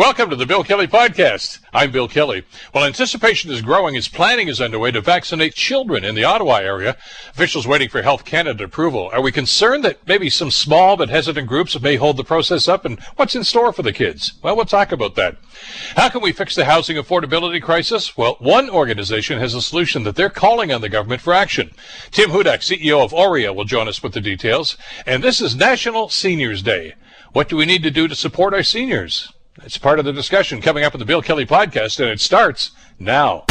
Welcome to the Bill Kelly Podcast. I'm Bill Kelly. While anticipation is growing as planning is underway to vaccinate children in the Ottawa area. Officials waiting for Health Canada approval. Are we concerned that maybe some small but hesitant groups may hold the process up? And what's in store for the kids? Well, we'll talk about that. How can we fix the housing affordability crisis? Well, one organization has a solution that they're calling on the government for action. Tim Hudak, CEO of OREA, will join us with the details. And this is National Seniors Day. What do we need to do to support our seniors? It's part of the discussion coming up in the Bill Kelly podcast, and it starts now.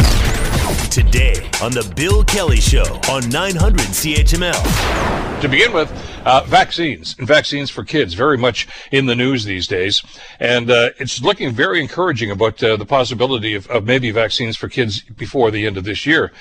Today on the Bill Kelly Show on 900 CHML. To begin with, uh, vaccines and vaccines for kids very much in the news these days, and uh, it's looking very encouraging about uh, the possibility of, of, maybe vaccines for kids before the end of this year.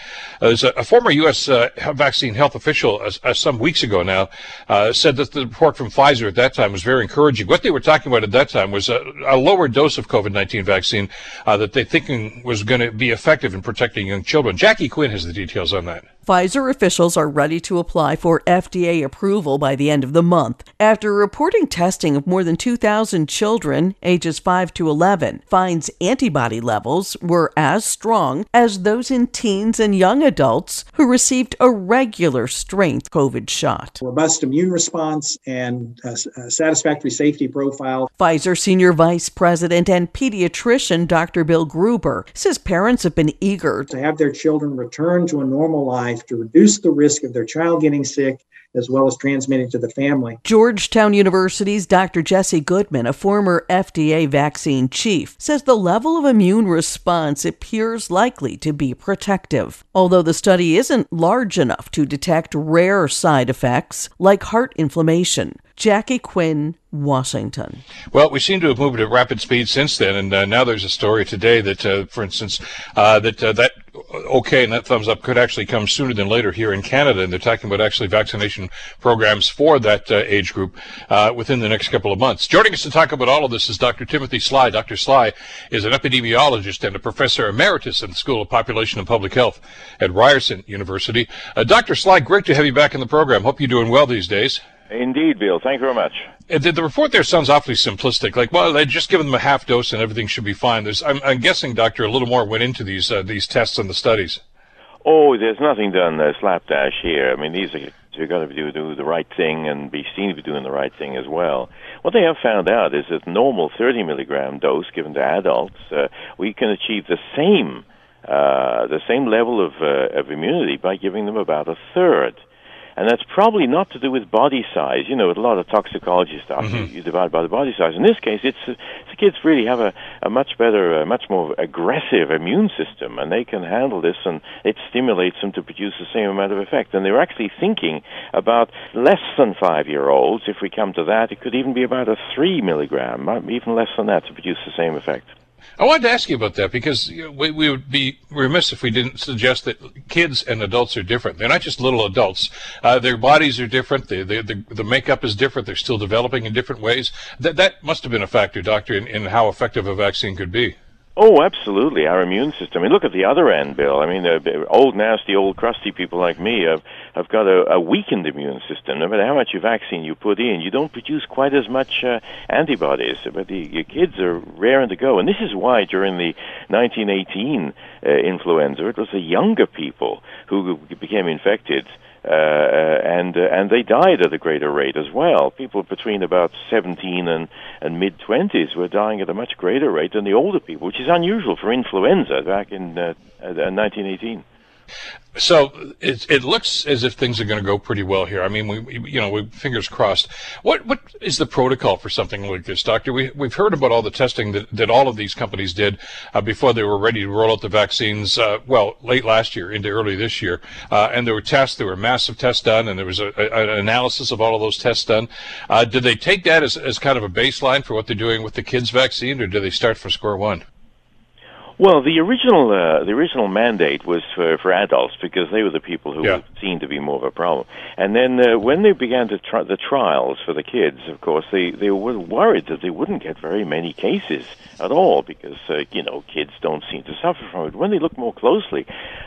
As a, a former U.S. Uh, vaccine health official uh, some weeks ago now uh, said that the report from Pfizer at that time was very encouraging. What they were talking about at that time was a, a lower dose of COVID-19 vaccine that they thinking was going to be effective in protecting young children. Jackie Quinn has the details on that. Pfizer officials are ready to apply for FDA approval by the end of the month after reporting testing of more than 2,000 children ages 5 to 11 finds antibody levels were as strong as those in teens and young adults who received a regular strength COVID shot. Robust immune response and satisfactory safety profile. Pfizer Senior Vice President and pediatrician Dr. Bill Gruber says parents have been eager to have their children return to a normal life life to reduce the risk of their child getting sick as well as transmitting to the family. Georgetown University's Dr. Jesse Goodman, a former FDA vaccine chief, says the level of immune response appears likely to be protective, although the study isn't large enough to detect rare side effects like heart inflammation. Jackie Quinn, Washington. Well, we seem to have moved at rapid speed since then, and uh, now there's a story today that, uh, for instance, uh, that uh, that okay and that thumbs up could actually come sooner than later here in Canada, and they're talking about actually vaccination programs for that uh, age group uh, within the next couple of months. Joining us to talk about all of this is Dr. Timothy Sly. Dr. Sly is an epidemiologist and a professor emeritus in the School of Population and Public Health at Ryerson University. Dr. Sly, great to have you back in the program. Hope you're doing well these days. Indeed, Bill. Thank you very much. Uh, the, the, report there sounds awfully simplistic. Like, well, they just given them a half dose and everything should be fine. There's, I'm, I'm guessing, doctor, a little more went into these uh, these tests and the studies. Oh, there's nothing done uh, slapdash here. I mean, these are you're going to do, do the right thing and be seen to be doing the right thing as well. What they have found out is that normal 30 milligram dose given to adults, uh, we can achieve the same uh, the same level of uh, of immunity by giving them about a third and that's probably not to do with body size. You know, with a lot of toxicology stuff, mm-hmm. you, you, divide by the body size. In this case, it's uh, the kids really have a, a much better, a much more aggressive immune system, and they can handle this, and it stimulates them to produce the same amount of effect. And they're actually thinking about less than five-year-olds. If we come to that, it could even be about a three milligram, even less than that, to produce the same effect. I wanted to ask you about that because we, we would be remiss if we didn't suggest that kids and adults are different. They're not just little adults. Uh, their bodies are different. The, the, the, the, makeup is different. They're still developing in different ways. That, that must have been a factor, Doctor, in, in how effective a vaccine could be. Oh, absolutely. Our immune system. I mean, look at the other end, Bill. I mean, uh, old, nasty, old, crusty people like me have, have got a, a weakened immune system. No matter how much vaccine you put in, you don't produce quite as much uh, antibodies. But the, your kids are raring to go. And this is why during the 1918 uh, influenza, it was the younger people who became infected uh, and uh, and they died at a greater rate as well. People between about 17 and, and mid 20s were dying at a much greater rate than the older people, which is unusual for influenza back in uh, 1918. So it, it looks as if things are going to go pretty well here. I mean, we, you know, we, fingers crossed. What what is the protocol for something like this, Doctor? We we've heard about all the testing that, that all of these companies did uh, before they were ready to roll out the vaccines. Uh, well, late last year into early this year, uh, and there were tests, there were massive tests done, and there was a, a, an analysis of all of those tests done. Uh, did they take that as as kind of a baseline for what they're doing with the kids' vaccine, or do they start from square one? Well, the original uh, the original mandate was for, for adults because they were the people who yeah. seemed to be more of a problem. And then uh, when they began to try the trials for the kids, of course, they they were worried that they wouldn't get very many cases at all because uh, you know kids don't seem to suffer from it. When they looked more closely,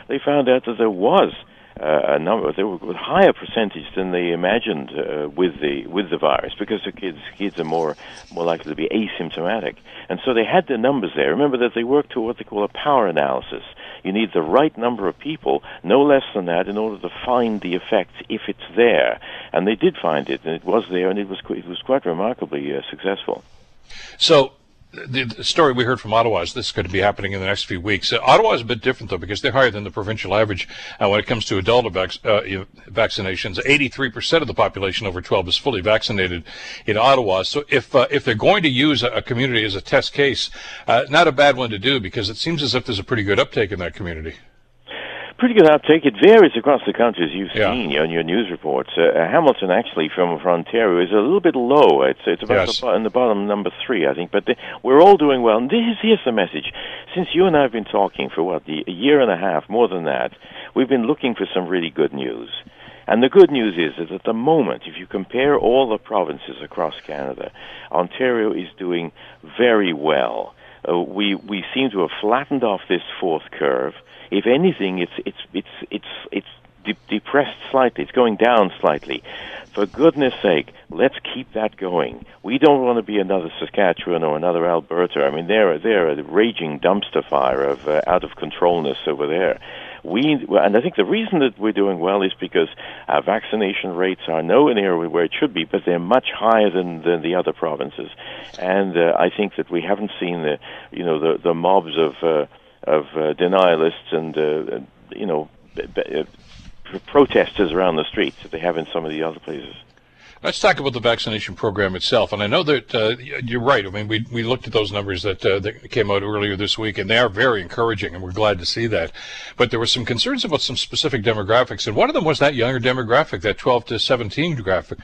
they found out that there was uh, a number, they were a higher percentage than they imagined uh, with the with the virus because the kids kids are more more likely to be asymptomatic, and so they had the numbers there. Remember that they work to what they call a power analysis. You need the right number of people, no less than that, in order to find the effect if it's there, and they did find it, and it was there, and it was it was quite remarkably uh, successful. So the, story we heard from Ottawa is this is going to be happening in the next few weeks. Uh, Ottawa is a bit different though because they're higher than the provincial average uh, when it comes to adult vac- uh, vaccinations. 83% of the population over 12 is fully vaccinated in Ottawa. So if uh, if they're going to use a, a, community as a test case, uh, not a bad one to do because it seems as if there's a pretty good uptake in that community pretty good uptake. It varies across the country, as you've yeah. seen on your news reports. Uh, Hamilton, actually, from, from Ontario, is a little bit low. It's it's about yes. the, in the bottom number three, I think. But the, we're all doing well. And this is, here's the message: since you and I have been talking for what the, a year and a half, more than that, we've been looking for some really good news. And the good news is that at the moment, if you compare all the provinces across Canada, Ontario is doing very well. Uh, we we seem to have flattened off this fourth curve if anything, it's it's it's it's it's de- depressed slightly. It's going down slightly. For goodness sake, let's keep that going. We don't want to be another Saskatchewan or another Alberta. I mean, they're they're a raging dumpster fire of uh, out of controlness over there. We and I think the reason that we're doing well is because our vaccination rates are nowhere near where it should be, but they're much higher than, than the other provinces. And uh, I think that we haven't seen the you know the the mobs of uh, of uh, denialists and uh, you know b- b- uh, protesters around the streets that they have in some of the other places. Let's talk about the vaccination program itself. And I know that uh, you're right. I mean, we, we looked at those numbers that, uh, that came out earlier this week, and they are very encouraging, and we're glad to see that. But there were some concerns about some specific demographics, and one of them was that younger demographic, that 12 to 17 demographic,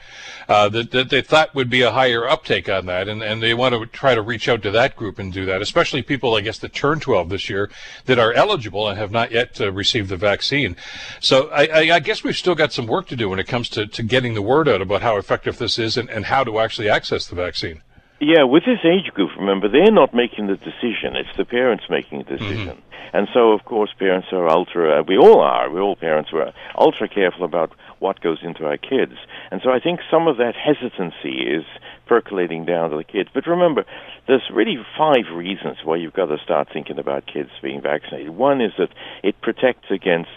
uh, that, that they thought would be a higher uptake on that, and, and they want to try to reach out to that group and do that, especially people, I guess, that turn 12 this year that are eligible and have not yet uh, received the vaccine. So I, I, I guess we've still got some work to do when it comes to, to getting the word out about how effective this is and, and how to actually access the vaccine. Yeah, with this age group, remember, they're not making the decision. It's the parents making the decision. Mm-hmm. And so, of course, parents are ultra, uh, we all are, we all parents are ultra careful about what goes into our kids. And so I think some of that hesitancy is percolating down to the kids. But remember, there's really five reasons why you've got to start thinking about kids being vaccinated. One is that it protects against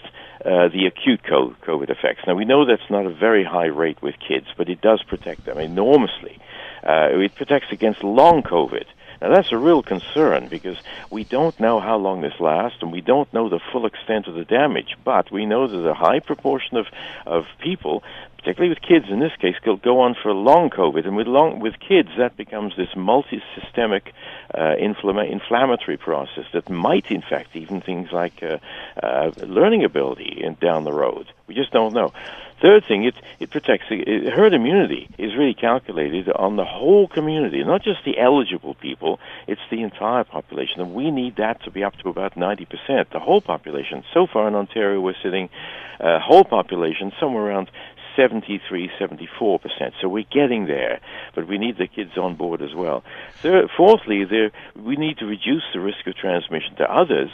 uh, the acute COVID effects. Now, we know that's not a very high rate with kids, but it does protect them enormously. Uh, it protects against long COVID. Now, that's a real concern because we don't know how long this lasts and we don't know the full extent of the damage. But we know that a high proportion of, of people particularly with kids in this case, will go on for a long COVID, and with long with kids that becomes this multi-systemic uh, inflama- inflammatory process that might infect even things like uh, uh, learning ability in, down the road. We just don't know. Third thing, it it protects it, herd immunity is really calculated on the whole community, not just the eligible people. It's the entire population, and we need that to be up to about ninety percent, the whole population. So far in Ontario, we're sitting uh, whole population somewhere around 73, 74 percent. So we're getting there, but we need the kids on board as well. Third, fourthly, there, we need to reduce the risk of transmission to others.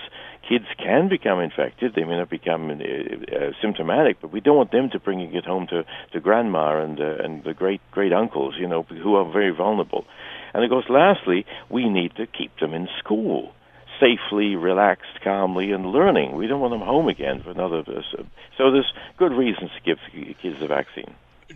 Kids can become infected; they may not become uh, uh, symptomatic, but we don't want them to bringing it home to, to grandma and uh, and the great great uncles, you know, who are very vulnerable. And of course, lastly, we need to keep them in school safely, relaxed, calmly, and learning. We don't want them home again for another. So there's good reasons to give kids the vaccine.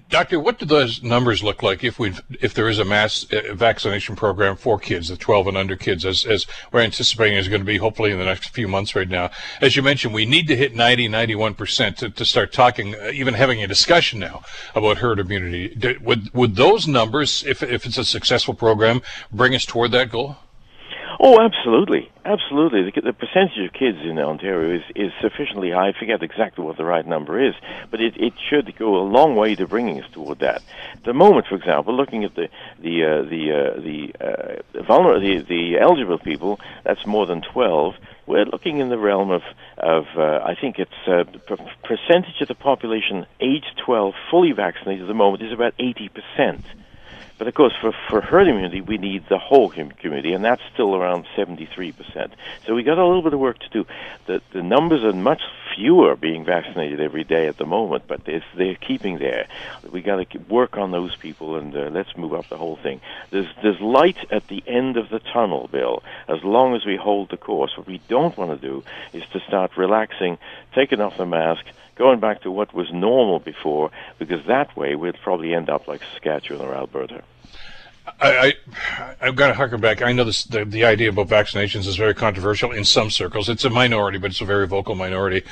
Doctor, what do those numbers look like if we if there is a mass uh, vaccination program for kids, the 12 and under kids, as, as we're anticipating is going to be hopefully in the next few months right now? As you mentioned, we need to hit 90, 91% to, to start talking, uh, even having a discussion now about herd immunity. Would, would those numbers, if, if it's a successful program, bring us toward that goal? Oh, absolutely, absolutely. The, the, percentage of kids in Ontario is, is sufficiently high. I forget exactly what the right number is, but it, it should go a long way to bringing us toward that. At the moment, for example, looking at the the uh, the uh, the, uh, vulnerable, the the eligible people, that's more than twelve. We're looking in the realm of of uh, I think it's uh, the percentage of the population aged 12 fully vaccinated at the moment is about 80 percent. But of course, for, for herd immunity, we need the whole community, and that's still around 73%. So we got a little bit of work to do. The, the numbers are much fewer being vaccinated every day at the moment, but they're keeping there. We got to work on those people, and uh, let's move up the whole thing. There's there's light at the end of the tunnel, Bill. As long as we hold the course, what we don't want to do is to start relaxing, taking off the mask, going back to what was normal before, because that way we'd probably end up like Saskatchewan or Alberta. I, I have got to harken back. I know this, the the idea about vaccinations is very controversial in some circles. It's a minority, but it's a very vocal minority.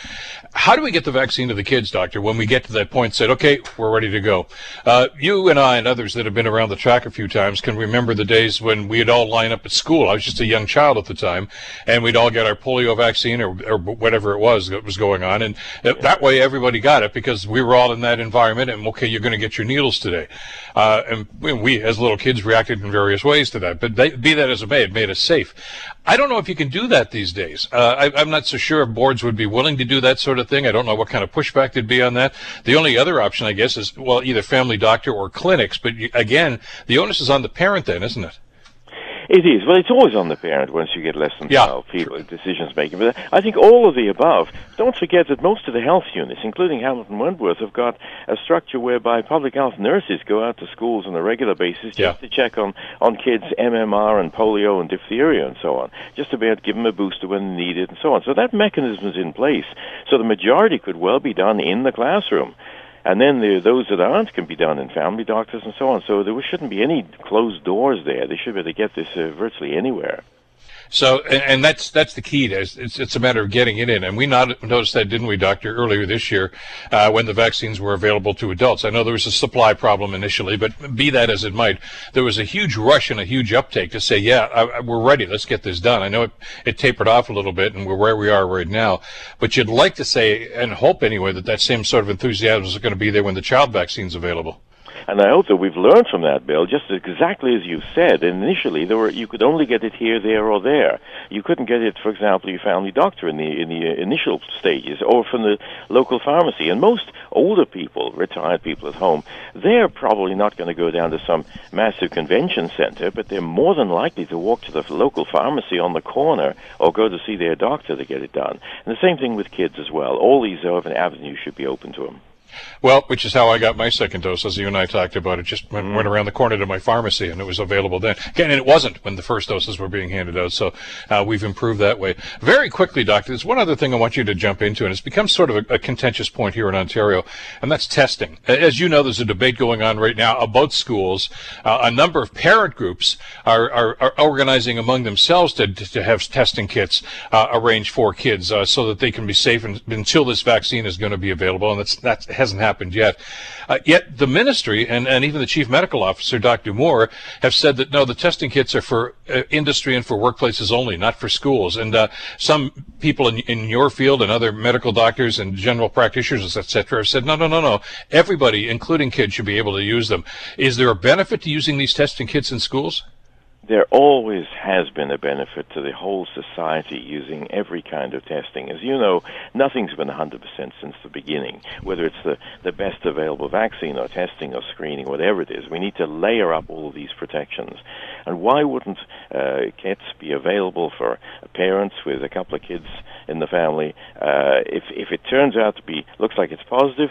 How do we get the vaccine to the kids, doctor? When we get to that point, said, okay, we're ready to go. Uh, you and I and others that have been around the track a few times can remember the days when we'd all line up at school. I was just a young child at the time, and we'd all get our polio vaccine or, or whatever it was that was going on, and that way everybody got it because we were all in that environment. And okay, you're going to get your needles today, uh, and we as little kids reacted in various ways to that. But they, be that as it may, it made us safe. I don't know if you can do that these days. Uh, I, am not so sure if boards would be willing to do that sort of thing. I don't know what kind of pushback there'd be on that. The only other option, I guess, is well, either family doctor or clinics. But again, the onus is on the parent, then, isn't it? It is. Well, it's always on the parent once you get less than yeah. 12 people, decisions making. But I think all of the above. Don't forget that most of the health units, including Hamilton Wentworth, have got a structure whereby public health nurses go out to schools on a regular basis just yeah. to check on, on kids' MMR and polio and diphtheria and so on, just to be able to give them a booster when they need it and so on. So that mechanism is in place. So the majority could well be done in the classroom. And then the, those that aren't can be done in family doctors and so on. So there shouldn't be any closed doors there. They should be able to get this uh, virtually anywhere. So, and, and, that's that's the key. It's, it's, it's a matter of getting it in, and we not, noticed that, didn't we, Doctor, earlier this year uh, when the vaccines were available to adults. I know there was a supply problem initially, but be that as it might, there was a huge rush and a huge uptake to say, yeah, I, I, we're ready. Let's get this done. I know it, it tapered off a little bit, and we're where we are right now. But you'd like to say and hope anyway that that same sort of enthusiasm is going to be there when the child vaccine's available. And I hope that we've learned from that, Bill, just exactly as you said. Initially, there were you could only get it here, there, or there. You couldn't get it, for example, your family doctor in the in the initial stages, or from the local pharmacy. And most older people, retired people at home, they're probably not going to go down to some massive convention center, but they're more than likely to walk to the local pharmacy on the corner or go to see their doctor to get it done. And the same thing with kids as well. All these avenues should be open to them. Well, which is how I got my second dose, as you and I talked about it. Just went, went around the corner to my pharmacy, and it was available then. Again, and it wasn't when the first doses were being handed out. So uh, we've improved that way. Very quickly, doctor, there's one other thing I want you to jump into, and it's become sort of a, a contentious point here in Ontario, and that's testing. As you know, there's a debate going on right now about schools. Uh, a number of parent groups are, are, are, organizing among themselves to, to have testing kits uh, arranged for kids uh, so that they can be safe until this vaccine is going to be available, and that's that hasn't happened yet. Uh, yet the ministry and, and even the chief medical officer, Dr. Moore, have said that no, the testing kits are for uh, industry and for workplaces only, not for schools. And uh, some people in, in your field and other medical doctors and general practitioners, etc., have said no, no, no, no. Everybody, including kids, should be able to use them. Is there a benefit to using these testing kits in schools? There always has been a benefit to the whole society using every kind of testing. As you know, nothing's been 100% since the beginning, whether it's the, the best available vaccine or testing or screening, whatever it is. We need to layer up all these protections. And why wouldn't uh, kits be available for parents with a couple of kids in the family? Uh, if, if it turns out to be, looks like it's positive,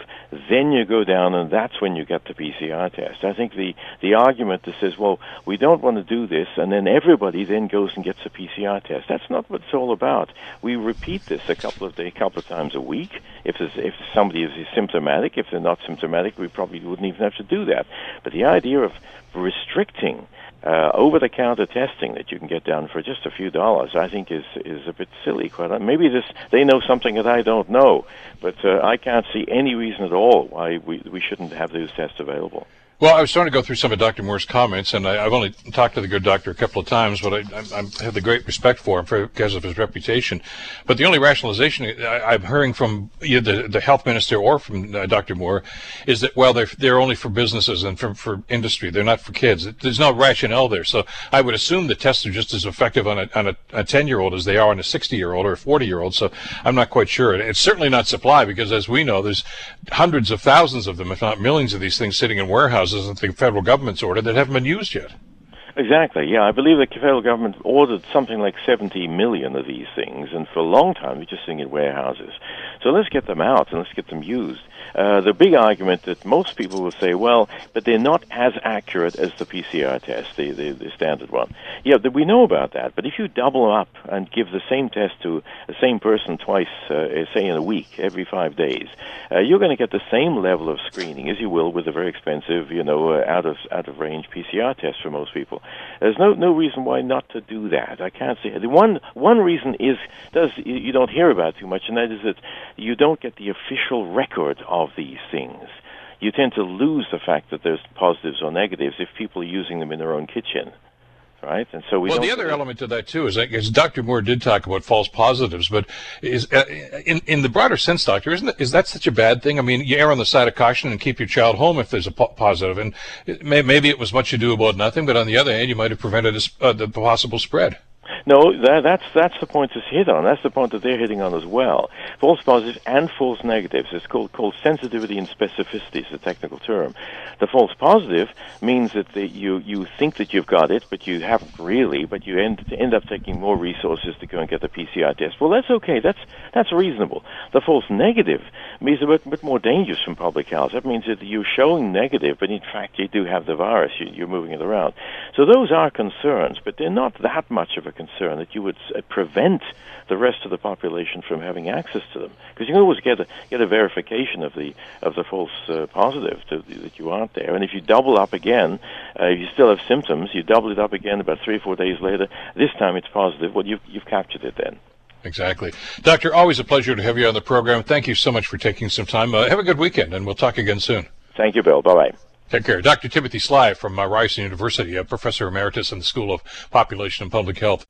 then you go down and that's when you get the PCR test. I think the, the argument that says, well, we don't want to do this, and then everybody then goes and gets a PCR test. That's not what it's all about. We repeat this a couple of a couple of times a week. If if somebody is symptomatic, if they're not symptomatic, we probably wouldn't even have to do that. But the idea of restricting uh, over-the-counter testing that you can get down for just a few dollars, I think is is a bit silly. Quite maybe this they know something that I don't know, but uh, I can't see any reason at all why we we shouldn't have those tests available. Well, I was trying to go through some of Dr. Moore's comments, and I, have only talked to the good doctor a couple of times, but I, I, I have the great respect for him because of his reputation. But the only rationalization I, am hearing from either the, the health minister or from uh, Dr. Moore is that, well, they're, they're only for businesses and for, for industry. They're not for kids. There's no rationale there. So I would assume the tests are just as effective on a, on a, a 10 year old as they are on a 60 year old or a 40 year old. So I'm not quite sure. It's certainly not supply because, as we know, there's hundreds of thousands of them, if not millions of these things sitting in warehouses that the federal government's ordered that haven't been used yet. Exactly. Yeah, I believe the federal government ordered something like 70 million of these things, and for a long time we're just sitting in warehouses. So let's get them out and let's get them used. Uh, the big argument that most people will say, well, but they're not as accurate as the PCR test, the, the, the standard one. Yeah, we know about that, but if you double up and give the same test to the same person twice, uh, say in a week, every five days, uh, you're going to get the same level of screening as you will with a very expensive, you know, uh, out of out of range PCR test for most people. There's no no reason why not to do that. I can't see the one one reason is does you don't hear about too much, and that is that you don't get the official record of these things. You tend to lose the fact that there's positives or negatives if people are using them in their own kitchen right? And so we. Well, the other element to that too is, as Dr. Moore did talk about false positives, but is uh, in in the broader sense, doctor, isn't that, is that such a bad thing? I mean, you err on the side of caution and keep your child home if there's a po- positive, and it may, maybe it was much ado about nothing, but on the other hand, you might have prevented a, uh, the possible spread. No, that, that's that's the point that's hit on. That's the point that they're hitting on as well. False positives and false negatives. It's called called sensitivity and specificity. It's a technical term. The false positive means that the, you you think that you've got it, but you haven't really. But you end end up taking more resources to go and get the PCR test. Well, that's okay. That's that's reasonable. The false negative means a bit, bit more dangerous from public health. That means that you're showing negative, but in fact you do have the virus. You, you're moving it around. So those are concerns, but they're not that much of a concern concern that you would uh, prevent the rest of the population from having access to them because you can always get a get a verification of the of the false uh, positive to, that you aren't there and if you double up again uh, if you still have symptoms you double it up again about three or four days later this time it's positive well you've you've captured it then Exactly. Doctor, always a pleasure to have you on the program. Thank you so much for taking some time. Uh, have a good weekend, and we'll talk again soon. Thank you, Bill. Bye bye. Take care. Dr. Timothy Sly from uh, Ryerson University, a professor emeritus in the School of Population and Public Health.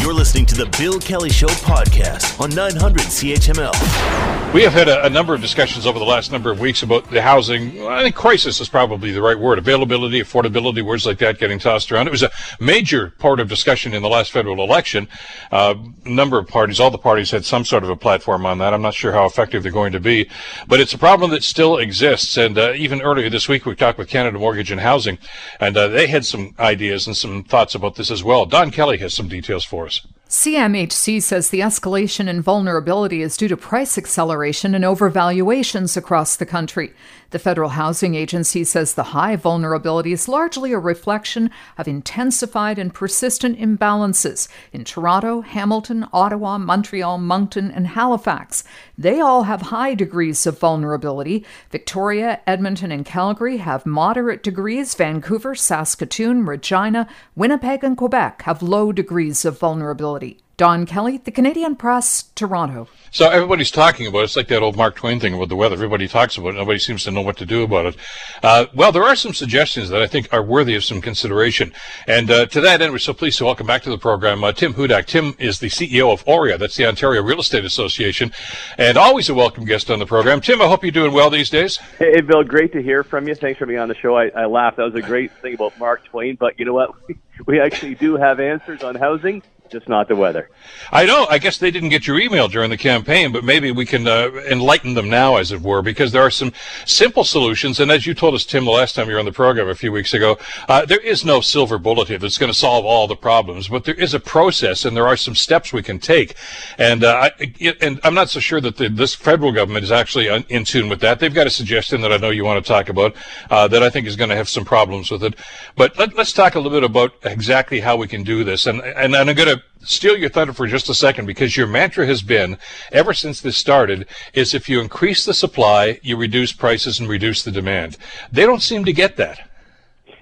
You're listening to the Bill Kelly Show podcast on 900 CHML. We have had a, a, number of discussions over the last number of weeks about the housing. I think crisis is probably the right word. Availability, affordability, words like that getting tossed around. It was a major part of discussion in the last federal election. Uh, a number of parties, all the parties had some sort of a platform on that. I'm not sure how effective they're going to be, but it's a problem that still exists. And uh, even earlier this week, we talked with Canada Mortgage and Housing, and uh, they had some ideas and some thoughts about this as well. Don Kelly has some details for us. CMHC says the escalation in vulnerability is due to price acceleration and overvaluations across the country. The Federal Housing Agency says the high vulnerability is largely a reflection of intensified and persistent imbalances in Toronto, Hamilton, Ottawa, Montreal, Moncton, and Halifax. They all have high degrees of vulnerability. Victoria, Edmonton, and Calgary have moderate degrees. Vancouver, Saskatoon, Regina, Winnipeg, and Quebec have low degrees of vulnerability. Don Kelly, The Canadian Press, Toronto. So everybody's talking about it. It's like that old Mark Twain thing about the weather. Everybody talks about it. Nobody seems to know what to do about it. Uh, well, there are some suggestions that I think are worthy of some consideration. And uh, to that end, we're so pleased to welcome back to the program uh, Tim Hudak. Tim is the CEO of OREA. That's the Ontario Real Estate Association. And always a welcome guest on the program. Tim, I hope you're doing well these days. Hey, Bill. Great to hear from you. Thanks for being on the show. I, I laughed. That was a great thing about Mark Twain. But you know what? We actually do have answers on housing just not the weather. I know. I guess they didn't get your email during the campaign, but maybe we can uh, enlighten them now, as it were, because there are some simple solutions. And as you told us, Tim, the last time you were on the program a few weeks ago, uh, there is no silver bullet here that's going to solve all the problems, but there is a process, and there are some steps we can take. And uh, I, and I'm not so sure that the, this federal government is actually in tune with that. They've got a suggestion that I know you want to talk about uh, that I think is going to have some problems with it. But let, us talk a little bit about exactly how we can do this. And and, and I'm going to steal your thunder for just a second because your mantra has been, ever since this started, is if you increase the supply, you reduce prices and reduce the demand. They don't seem to get that.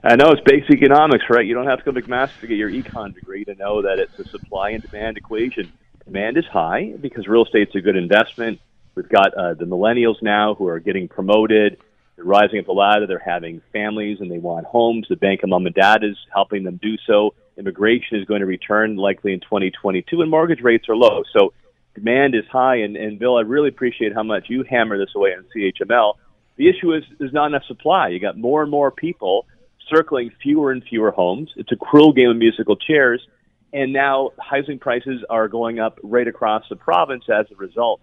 I know it's basic economics, right? You don't have to go to McMaster to get your econ degree to know that it's a supply and demand equation. Demand is high because real estate's a good investment. We've got uh, the millennials now who are getting promoted. They're rising up the ladder. They're having families and they want homes. The bank of mom and dad is helping them do so immigration is going to return likely in 2022, and mortgage rates are low. So demand is high. And, and Bill, I really appreciate how much you hammer this away on CHML. The issue is there's not enough supply. You got more and more people circling fewer and fewer homes. It's a cruel game of musical chairs. And now housing prices are going up right across the province as a result.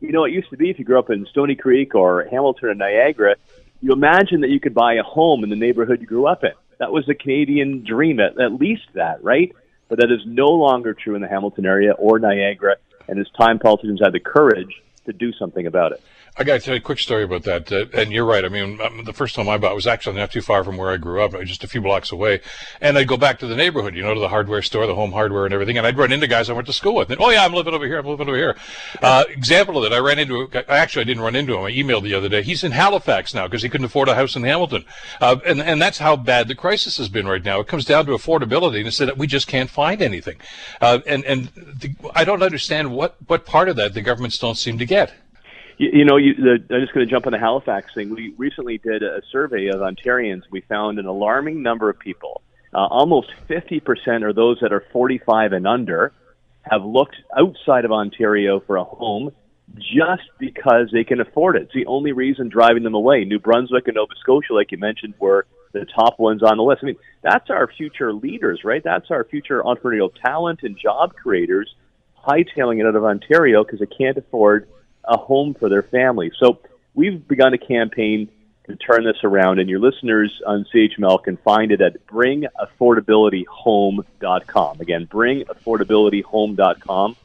You know, it used to be if you grew up in Stoney Creek or Hamilton or Niagara, you imagine that you could buy a home in the neighborhood you grew up in That was the Canadian dream, at, at least that, right? But that is no longer true in the Hamilton area or Niagara, and it's time politicians had the courage to do something about it. I got to tell you a quick story about that. Uh, and you're right. I mean, um, the first time I bought was actually not too far from where I grew up, just a few blocks away. And I'd go back to the neighborhood, you know, to the hardware store, the home hardware and everything. And I'd run into guys I went to school with. And, oh, yeah, I'm living over here. I'm living over here. Uh, example of that, I ran into, actually, I didn't run into him. I emailed the other day. He's in Halifax now because he couldn't afford a house in Hamilton. Uh, and, and that's how bad the crisis has been right now. It comes down to affordability. And it's that we just can't find anything. Uh, and and the, I don't understand what, what part of that the governments don't seem to get. You, you know, you, the, I'm just going to jump on the Halifax thing. We recently did a survey of Ontarians. We found an alarming number of people. Uh, almost 50% are those that are 45 and under have looked outside of Ontario for a home just because they can afford it. It's the only reason driving them away. New Brunswick and Nova Scotia, like you mentioned, were the top ones on the list. I mean, that's our future leaders, right? That's our future entrepreneurial talent and job creators hightailing it out of Ontario because they can't afford a home for their family. So we've begun a campaign to turn this around, and your listeners on CHML can find it at bringaffordabilityhome.com. Again, bringaffordabilityhome.com.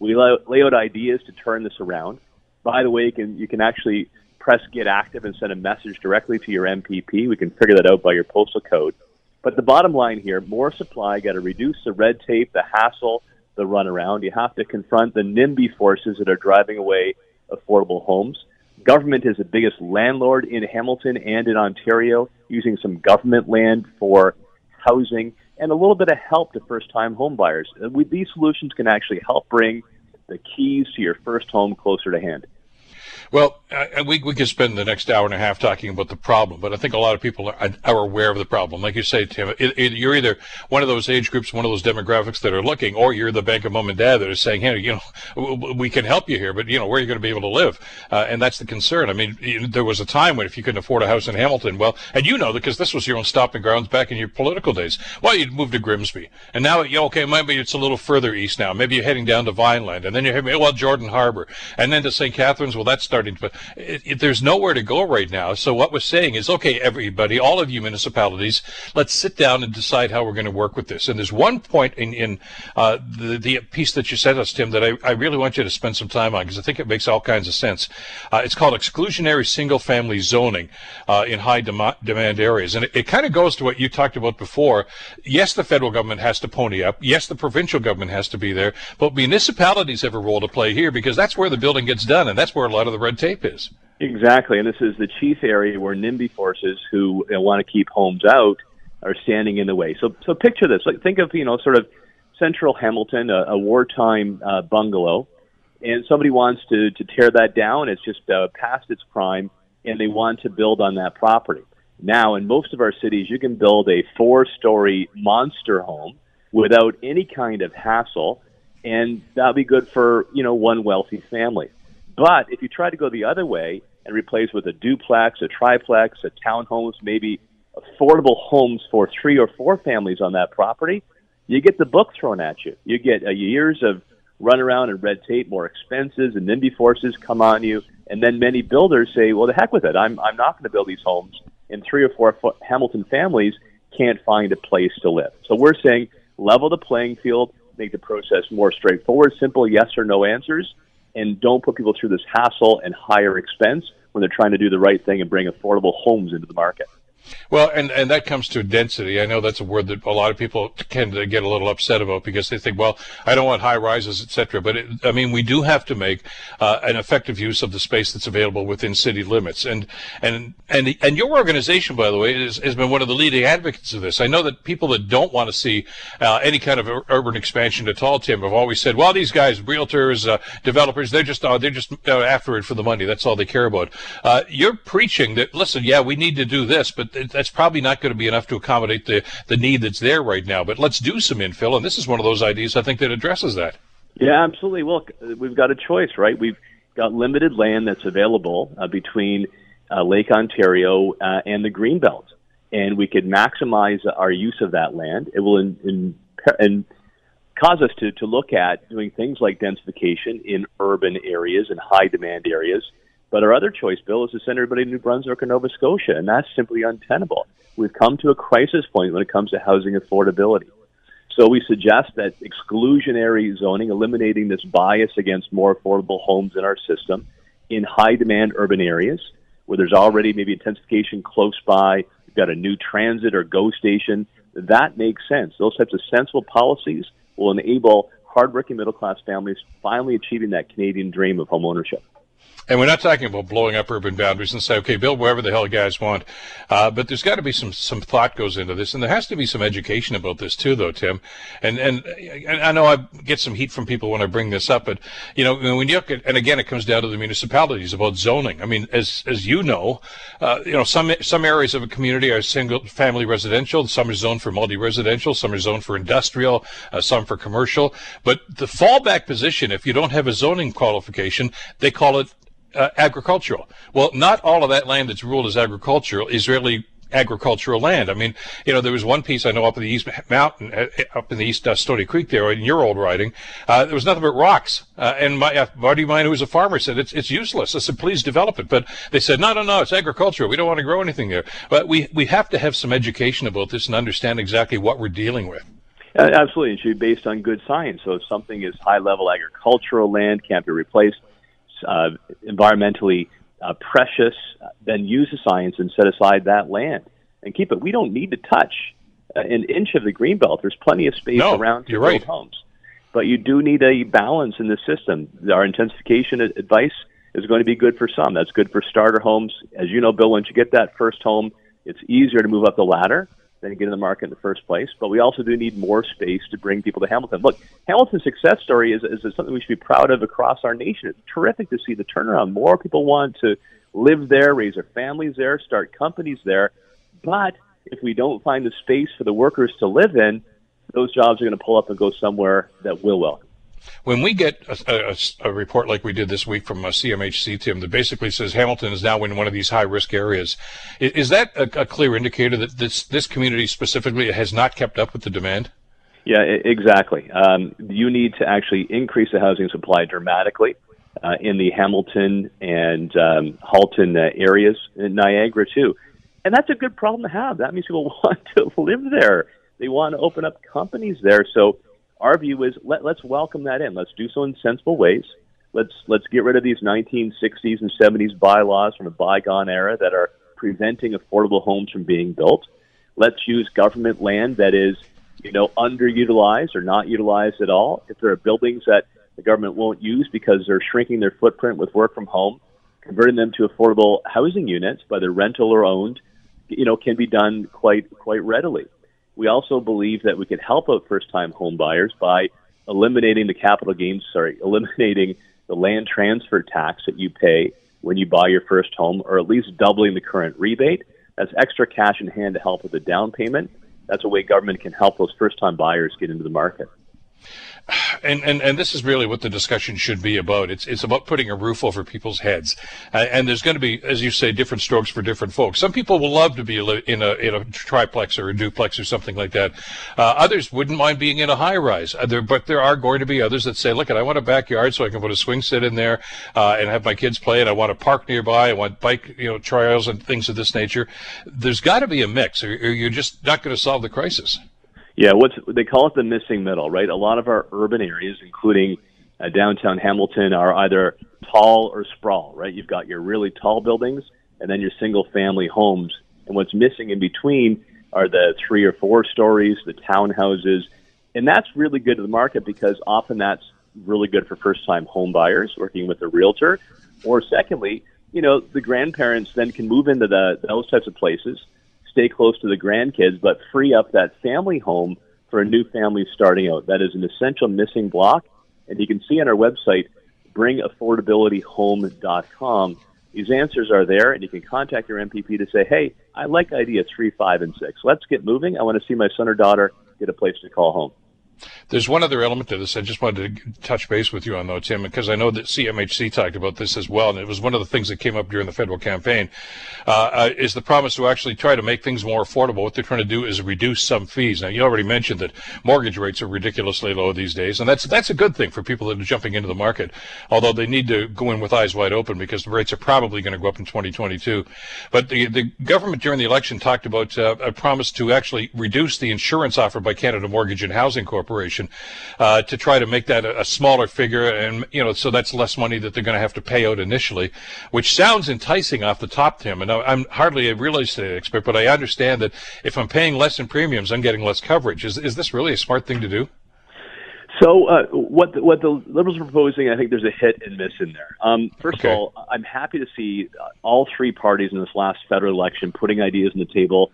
We lay out ideas to turn this around. By the way, you can, you can actually press Get Active and send a message directly to your MPP. We can figure that out by your postal code. But the bottom line here, more supply, got to reduce the red tape, the hassle, the runaround. You have to confront the NIMBY forces that are driving away affordable homes. Government is the biggest landlord in Hamilton and in Ontario, using some government land for housing and a little bit of help to first time home buyers. These solutions can actually help bring the keys to your first home closer to hand. Well, we, we could spend the next hour and a half talking about the problem, but I think a lot of people are, are aware of the problem. Like you say, Tim, it, it, you're either one of those age groups, one of those demographics that are looking, or you're the bank of mom and dad that are saying, hey, you know, we can help you here, but, you know, where are you going to be able to live? Uh, and that's the concern. I mean, there was a time when if you couldn't afford a house in Hamilton, well, and you know, because this was your own stopping grounds back in your political days, well, you'd move to Grimsby. And now, you okay, maybe it's a little further east now. Maybe you're heading down to Vineland, and then you're heading, well, Jordan Harbor, and then to St. Catharines, well, that's starting to, it, it, there's nowhere to go right now. So what we're saying is, okay, everybody, all of you municipalities, let's sit down and decide how we're going to work with this. And there's one point in, in uh, the, the piece that you sent us, Tim, that I, I really want you to spend some time on because I think it makes all kinds of sense. Uh, it's called exclusionary single-family zoning uh, in high dem- demand areas, and it, it kind of goes to what you talked about before. Yes, the federal government has to pony up. Yes, the provincial government has to be there, but municipalities have a role to play here because that's where the building gets done, and that's where a lot of the red tape is. Exactly, and this is the chief area where NIMBY forces who want to keep homes out are standing in the way. So, so picture this: like think of you know sort of central Hamilton, a, a wartime uh, bungalow, and somebody wants to to tear that down. It's just uh, past its prime, and they want to build on that property. Now, in most of our cities, you can build a four-story monster home without any kind of hassle, and that'll be good for you know one wealthy family. But if you try to go the other way and replace with a duplex, a triplex, a townhomes, maybe affordable homes for three or four families on that property, you get the book thrown at you. You get uh, years of runaround and red tape, more expenses, and NIMBY forces come on you. And then many builders say, well, the heck with it. I'm, I'm not going to build these homes. And three or four Hamilton families can't find a place to live. So we're saying level the playing field, make the process more straightforward, simple yes or no answers, and don't put people through this hassle and higher expense when they're trying to do the right thing and bring affordable homes into the market. Well, and, and that comes to density. I know that's a word that a lot of people tend to get a little upset about because they think, well, I don't want high rises, etc. But it, I mean, we do have to make uh, an effective use of the space that's available within city limits. And and and and your organization, by the way, is, has been one of the leading advocates of this. I know that people that don't want to see uh, any kind of urban expansion at all, Tim, have always said, well, these guys, realtors, uh, developers, they're just uh, they're just uh, after it for the money. That's all they care about. Uh, you're preaching that. Listen, yeah, we need to do this, but that's probably not going to be enough to accommodate the, the need that's there right now. But let's do some infill, and this is one of those ideas I think that addresses that. Yeah, absolutely. Well, we've got a choice, right? We've got limited land that's available uh, between uh, Lake Ontario uh, and the Greenbelt, and we could maximize our use of that land. It will in, in, in cause us to, to look at doing things like densification in urban areas and high demand areas But our other choice, Bill, is to send everybody to New Brunswick or Nova Scotia, and that's simply untenable. We've come to a crisis point when it comes to housing affordability. So we suggest that exclusionary zoning, eliminating this bias against more affordable homes in our system in high demand urban areas where there's already maybe intensification close by, you've got a new transit or GO station, that makes sense. Those types of sensible policies will enable hardworking middle class families finally achieving that Canadian dream of homeownership. And we're not talking about blowing up urban boundaries and say, okay, build wherever the hell you guys want. Uh, but there's got to be some, some thought goes into this. And there has to be some education about this too, though, Tim. And, and, and I know I get some heat from people when I bring this up, but, you know, when you look at, and again, it comes down to the municipalities about zoning. I mean, as, as you know, uh, you know, some, some areas of a community are single family residential. Some are zoned for multi-residential. Some are zoned for industrial, uh, some for commercial. But the fallback position, if you don't have a zoning qualification, they call it uh, agricultural. Well, not all of that land that's ruled as agricultural is really agricultural land. I mean, you know, there was one piece I know up in the East Mountain, uh, up in the East uh, Stoney Creek there, in your old riding, uh, there was nothing but rocks. Uh, and my uh, buddy of mine who was a farmer said, it's, it's useless. I said, please develop it. But they said, no, no, no, it's agricultural. We don't want to grow anything there. But we, we have to have some education about this and understand exactly what we're dealing with. Uh, absolutely. It should be based on good science. So if something is high level agricultural land, can't be replaced, uh, environmentally uh, precious, then use the science and set aside that land and keep it. We don't need to touch uh, an inch of the greenbelt. There's plenty of space no, around to build right. homes, but you do need a balance in the system. Our intensification advice is going to be good for some. That's good for starter homes. As you know, Bill, once you get that first home, it's easier to move up the ladder than get in the market in the first place. But we also do need more space to bring people to Hamilton. Look, Hamilton's success story is, is something we should be proud of across our nation. It's terrific to see the turnaround. More people want to live there, raise their families there, start companies there. But if we don't find the space for the workers to live in, those jobs are going to pull up and go somewhere that will welcome. When we get a, a, a, report like we did this week from a uh, CMHC, Tim, that basically says Hamilton is now in one of these high risk areas, is, is that a, a, clear indicator that this, this community specifically has not kept up with the demand? Yeah, exactly. Um, you need to actually increase the housing supply dramatically uh, in the Hamilton and um, Halton uh, areas, in Niagara too. And that's a good problem to have. That means people want to live there. They want to open up companies there. So our view is let, let's welcome that in. Let's do so in sensible ways. Let's let's get rid of these 1960s and 70s bylaws from a bygone era that are preventing affordable homes from being built. Let's use government land that is, you know, underutilized or not utilized at all. If there are buildings that the government won't use because they're shrinking their footprint with work from home, converting them to affordable housing units, whether rental or owned, you know, can be done quite quite readily. We also believe that we could help out first-time home buyers by eliminating the capital gains, sorry, eliminating the land transfer tax that you pay when you buy your first home, or at least doubling the current rebate. That's extra cash in hand to help with the down payment. That's a way government can help those first-time buyers get into the market and, and, and this is really what the discussion should be about. It's, it's about putting a roof over people's heads. Uh, and there's going to be, as you say, different strokes for different folks. Some people will love to be in a, in a triplex or a duplex or something like that. Uh, others wouldn't mind being in a high rise. Uh, there, but there are going to be others that say, look, I want a backyard so I can put a swing set in there, uh, and have my kids play, and I want a park nearby. I want bike, you know, trials and things of this nature. There's got to be a mix or, or you're just not going to solve the crisis. Yeah, what's they call it the missing middle, right? A lot of our urban areas, including uh, downtown Hamilton, are either tall or sprawl, right? You've got your really tall buildings and then your single family homes. And what's missing in between are the three or four stories, the townhouses. And that's really good to the market because often that's really good for first time home buyers working with a realtor. Or secondly, you know, the grandparents then can move into the those types of places stay close to the grandkids, but free up that family home for a new family starting out. That is an essential missing block. And you can see on our website, bringaffordabilityhome.com. These answers are there, and you can contact your MPP to say, hey, I like idea three, five, and six. Let's get moving. I want to see my son or daughter get a place to call home. There's one other element to this. I just wanted to touch base with you on, though, Tim, because I know that CMHC talked about this as well, and it was one of the things that came up during the federal campaign. Uh, uh, is the promise to actually try to make things more affordable? What they're trying to do is reduce some fees. Now, you already mentioned that mortgage rates are ridiculously low these days, and that's that's a good thing for people that are jumping into the market. Although they need to go in with eyes wide open because the rates are probably going to go up in 2022. But the the government during the election talked about uh, a promise to actually reduce the insurance offered by Canada Mortgage and Housing Corporation uh, to try to make that a, a, smaller figure, and you know, so that's less money that they're going to have to pay out initially, which sounds enticing off the top, Tim. And I'm hardly a real estate expert, but I understand that if I'm paying less in premiums, I'm getting less coverage. Is is this really a smart thing to do? So uh, what the, what the liberals are proposing, I think there's a hit and miss in there. Um, first okay. of all, I'm happy to see all three parties in this last federal election putting ideas on the table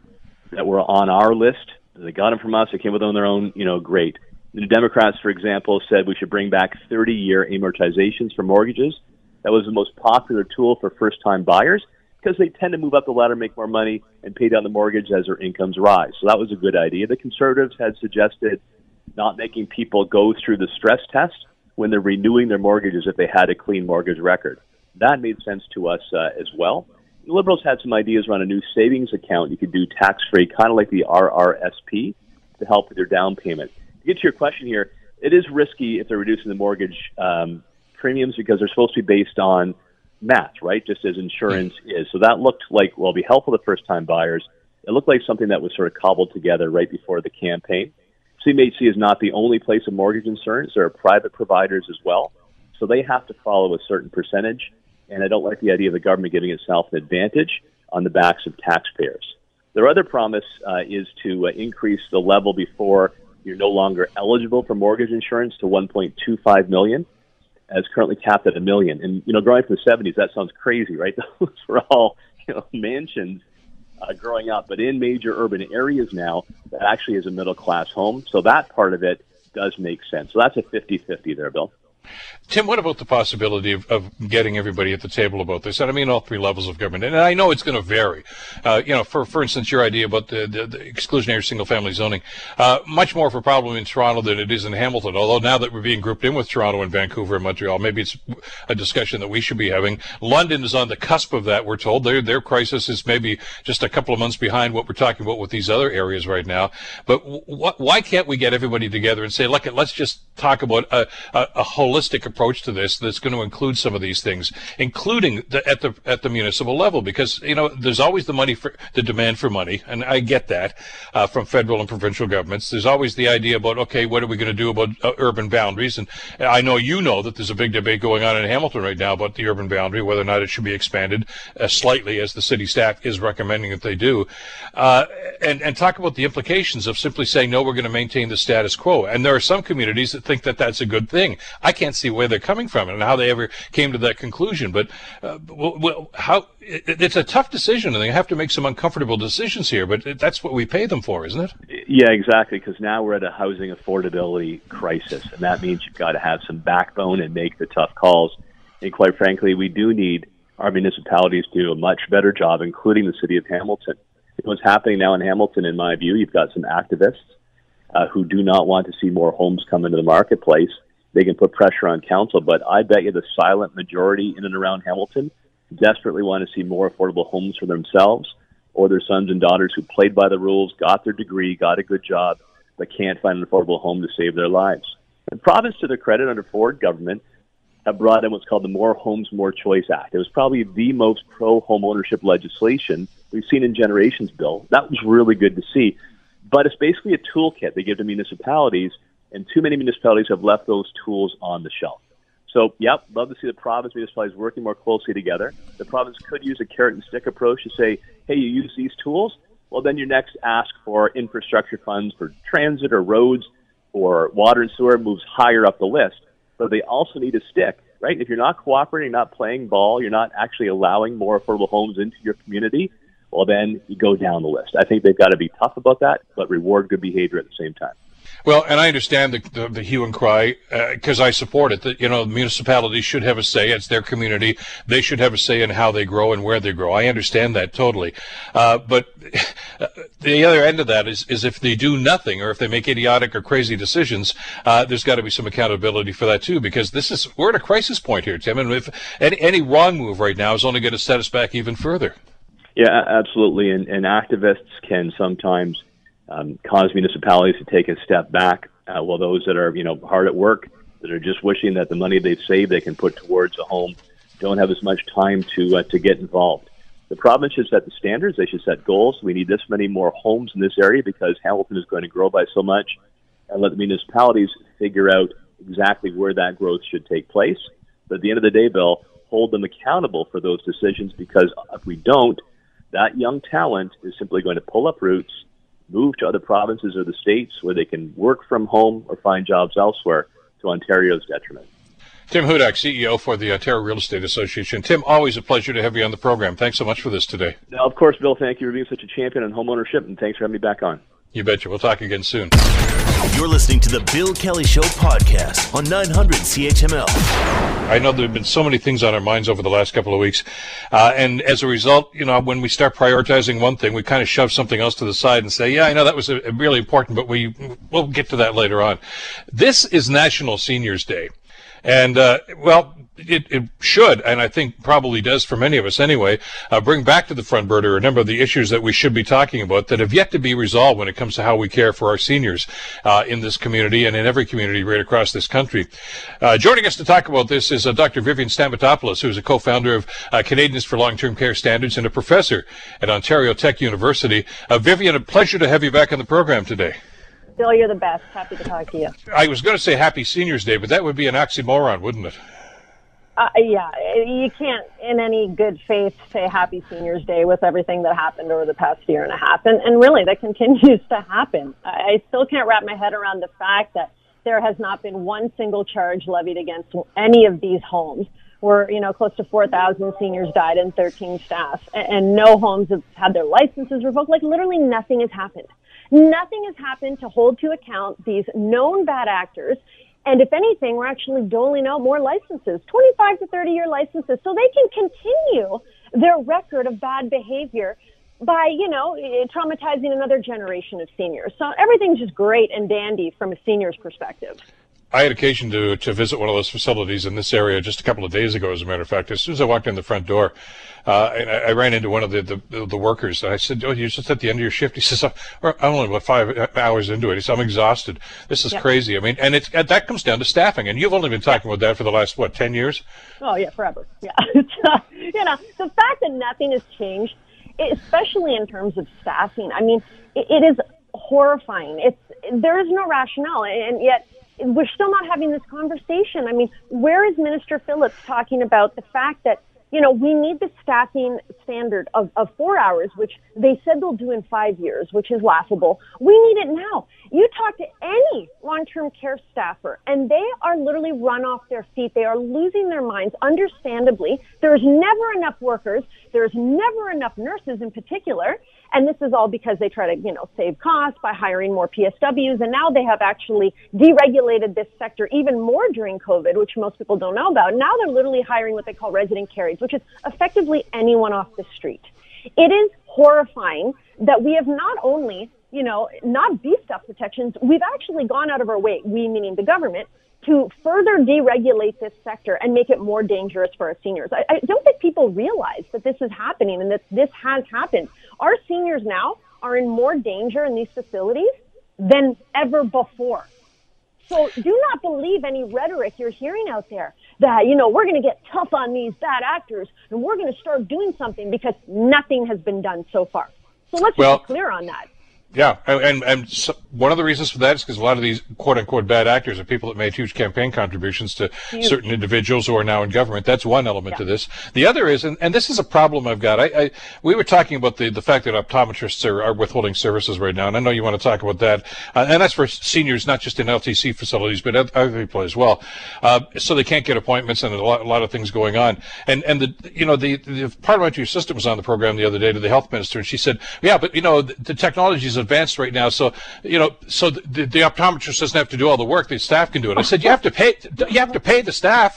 that were on our list. They got them from us. They came with them on their own. You know, great. The Democrats, for example, said we should bring back 30 year amortizations for mortgages. That was the most popular tool for first time buyers because they tend to move up the ladder, make more money, and pay down the mortgage as their incomes rise. So that was a good idea. The conservatives had suggested not making people go through the stress test when they're renewing their mortgages if they had a clean mortgage record. That made sense to us uh, as well. Liberals had some ideas around a new savings account you could do tax free, kind of like the RRSP, to help with your down payment To get to your question here, it is risky if they're reducing the mortgage um, premiums because they're supposed to be based on math, right? Just as insurance is. So that looked like, well, be helpful to first time buyers. It looked like something that was sort of cobbled together right before the campaign. CMHC is not the only place of mortgage insurance. There are private providers as well. So they have to follow a certain percentage. And I don't like the idea of the government giving itself an advantage on the backs of taxpayers. Their other promise uh, is to uh, increase the level before you're no longer eligible for mortgage insurance to 1.25 million, as currently capped at a million. And you know, growing from the 70s, that sounds crazy, right? Those were all you know mansions uh, growing up, but in major urban areas now, that actually is a middle class home. So that part of it does make sense. So that's a 50-50 there, Bill. Tim, what about the possibility of, of getting everybody at the table about this? And I mean all three levels of government. And I know it's going to vary. Uh, you know, for for instance, your idea about the, the, the exclusionary single-family zoning, uh, much more of a problem in Toronto than it is in Hamilton. Although now that we're being grouped in with Toronto and Vancouver and Montreal, maybe it's a discussion that we should be having. London is on the cusp of that. We're told their their crisis is maybe just a couple of months behind what we're talking about with these other areas right now. But why can't we get everybody together and say, look, let's just talk about a, a, a holistic approach approach to this that's going to include some of these things, including the, at the at the municipal level, because you know there's always the money for the demand for money, and I get that uh, from federal and provincial governments. There's always the idea about okay, what are we going to do about uh, urban boundaries? And I know you know that there's a big debate going on in Hamilton right now about the urban boundary, whether or not it should be expanded uh, slightly, as the city staff is recommending that they do, uh, and and talk about the implications of simply saying no, we're going to maintain the status quo. And there are some communities that think that that's a good thing. I can't see where they're coming from and how they ever came to that conclusion. But uh, well, how it, it's a tough decision, and they have to make some uncomfortable decisions here. But that's what we pay them for, isn't it? Yeah, exactly. Because now we're at a housing affordability crisis, and that means you've got to have some backbone and make the tough calls. And quite frankly, we do need our municipalities to do a much better job, including the city of Hamilton. What's happening now in Hamilton, in my view, you've got some activists uh, who do not want to see more homes come into the marketplace they can put pressure on council. But I bet you the silent majority in and around Hamilton desperately want to see more affordable homes for themselves or their sons and daughters who played by the rules, got their degree, got a good job, but can't find an affordable home to save their lives. The province, to their credit, under Ford government, have brought in what's called the More Homes, More Choice Act. It was probably the most pro home ownership legislation we've seen in generations, Bill. That was really good to see. But it's basically a toolkit they give to municipalities and too many municipalities have left those tools on the shelf. So, yep, love to see the province municipalities working more closely together. The province could use a carrot and stick approach to say, hey, you use these tools, well, then your next ask for infrastructure funds for transit or roads or water and sewer moves higher up the list. But they also need a stick, right? If you're not cooperating, not playing ball, you're not actually allowing more affordable homes into your community, well, then you go down the list. I think they've got to be tough about that, but reward good behavior at the same time. Well, and I understand the, the, the hue and cry because uh, I support it. That you know, municipalities should have a say. It's their community. They should have a say in how they grow and where they grow. I understand that totally. Uh, but the other end of that is is if they do nothing or if they make idiotic or crazy decisions, uh, there's got to be some accountability for that too. Because this is we're at a crisis point here, Tim, and if any, any wrong move right now is only going to set us back even further. Yeah, absolutely. And, and activists can sometimes um, cause municipalities to take a step back, uh, while those that are you know hard at work, that are just wishing that the money they've saved they can put towards a home, don't have as much time to uh, to get involved. The province should set the standards. They should set goals. We need this many more homes in this area because Hamilton is going to grow by so much, and let the municipalities figure out exactly where that growth should take place. But at the end of the day, Bill, hold them accountable for those decisions because if we don't, that young talent is simply going to pull up roots move to other provinces or the states where they can work from home or find jobs elsewhere to Ontario's detriment. Tim Hudak, CEO for the Ontario Real Estate Association. Tim, always a pleasure to have you on the program. Thanks so much for this today. Now, of course, Bill, thank you for being such a champion on home ownership, and thanks for having me back on. You betcha. We'll talk again soon. You're listening to the Bill Kelly Show podcast on 900 CHML. I know there have been so many things on our minds over the last couple of weeks. Uh, and as a result, you know, when we start prioritizing one thing, we kind of shove something else to the side and say, yeah, I know that was a, a really important, but we, we'll get to that later on. This is National Seniors Day. And, uh, well, it, it, should, and I think probably does for many of us anyway, uh, bring back to the front burner a number of the issues that we should be talking about that have yet to be resolved when it comes to how we care for our seniors uh, in this community and in every community right across this country. Uh, joining us to talk about this is uh, Dr. Vivian Stamatopoulos, who is a co-founder of uh, Canadians for Long-Term Care Standards and a professor at Ontario Tech University. Uh, Vivian, a pleasure to have you back on the program today. Bill, you're the best. Happy to talk to you. I was going to say Happy Seniors Day, but that would be an oxymoron, wouldn't it? Uh, yeah, you can't, in any good faith, say Happy Seniors Day with everything that happened over the past year and a half, and, and really that continues to happen. I still can't wrap my head around the fact that there has not been one single charge levied against any of these homes. Where you know close to 4,000 seniors died and 13 staff, and, and no homes have had their licenses revoked. Like literally nothing has happened. Nothing has happened to hold to account these known bad actors and if anything, we're actually doling out more licenses, 25 to 30 year licenses, so they can continue their record of bad behavior by, you know, traumatizing another generation of seniors. So everything's just great and dandy from a senior's perspective. I had occasion to, to visit one of those facilities in this area just a couple of days ago, as a matter of fact. As soon as I walked in the front door, uh, and I, I, ran into one of the, the, the workers. I said, "Oh, you're just at the end of your shift." He says, "I'm only about five hours into it." He said, "I'm exhausted. This is crazy." I mean, and it's that comes down to staffing. And you've only been talking about that for the last what ten years? Oh yeah, forever. Yeah, uh, you know the fact that nothing has changed, especially in terms of staffing. I mean, it, it is horrifying. It's there is no rationale, and yet we're still not having this conversation. I mean, where is Minister Phillips talking about the fact that you know, we need the staffing standard of, of four hours, which they said they'll do in five years, which is laughable. We need it now. You talk to any long-term care staffer and they are literally run off their feet. They are losing their minds. Understandably, there's never enough workers. There's never enough nurses in particular. And this is all because they try to, you know, save costs by hiring more PSWs. And now they have actually deregulated this sector even more during COVID, which most people don't know about. Now they're literally hiring what they call resident care aides, which is effectively anyone off the street. It is horrifying that we have not only, you know, not beefed up protections, we've actually gone out of our way, we meaning the government, to further deregulate this sector and make it more dangerous for our seniors. I, I don't think people realize that this is happening and that this has happened. Our seniors now are in more danger in these facilities than ever before. So do not believe any rhetoric you're hearing out there that, you know, we're going to get tough on these bad actors and we're going to start doing something because nothing has been done so far. So let's well, be clear on that. Yeah, and and so one of the reasons for that is because a lot of these quote unquote bad actors are people that made huge campaign contributions to huge. certain individuals who are now in government. That's one element yeah. to this. The other is, and, and this is a problem I've got. I, I we were talking about the, the fact that optometrists are, are withholding services right now, and I know you want to talk about that. Uh, and that's for seniors, not just in LTC facilities, but other people as well. Uh, so they can't get appointments, and a lot, a lot of things going on. And and the you know the, the parliamentary assistant was on the program the other day to the health minister, and she said, yeah, but you know the, the technologies advanced right now. So, you know, so the, the optometrist doesn't have to do all the work. The staff can do it. I said, you have to pay, you have to pay the staff.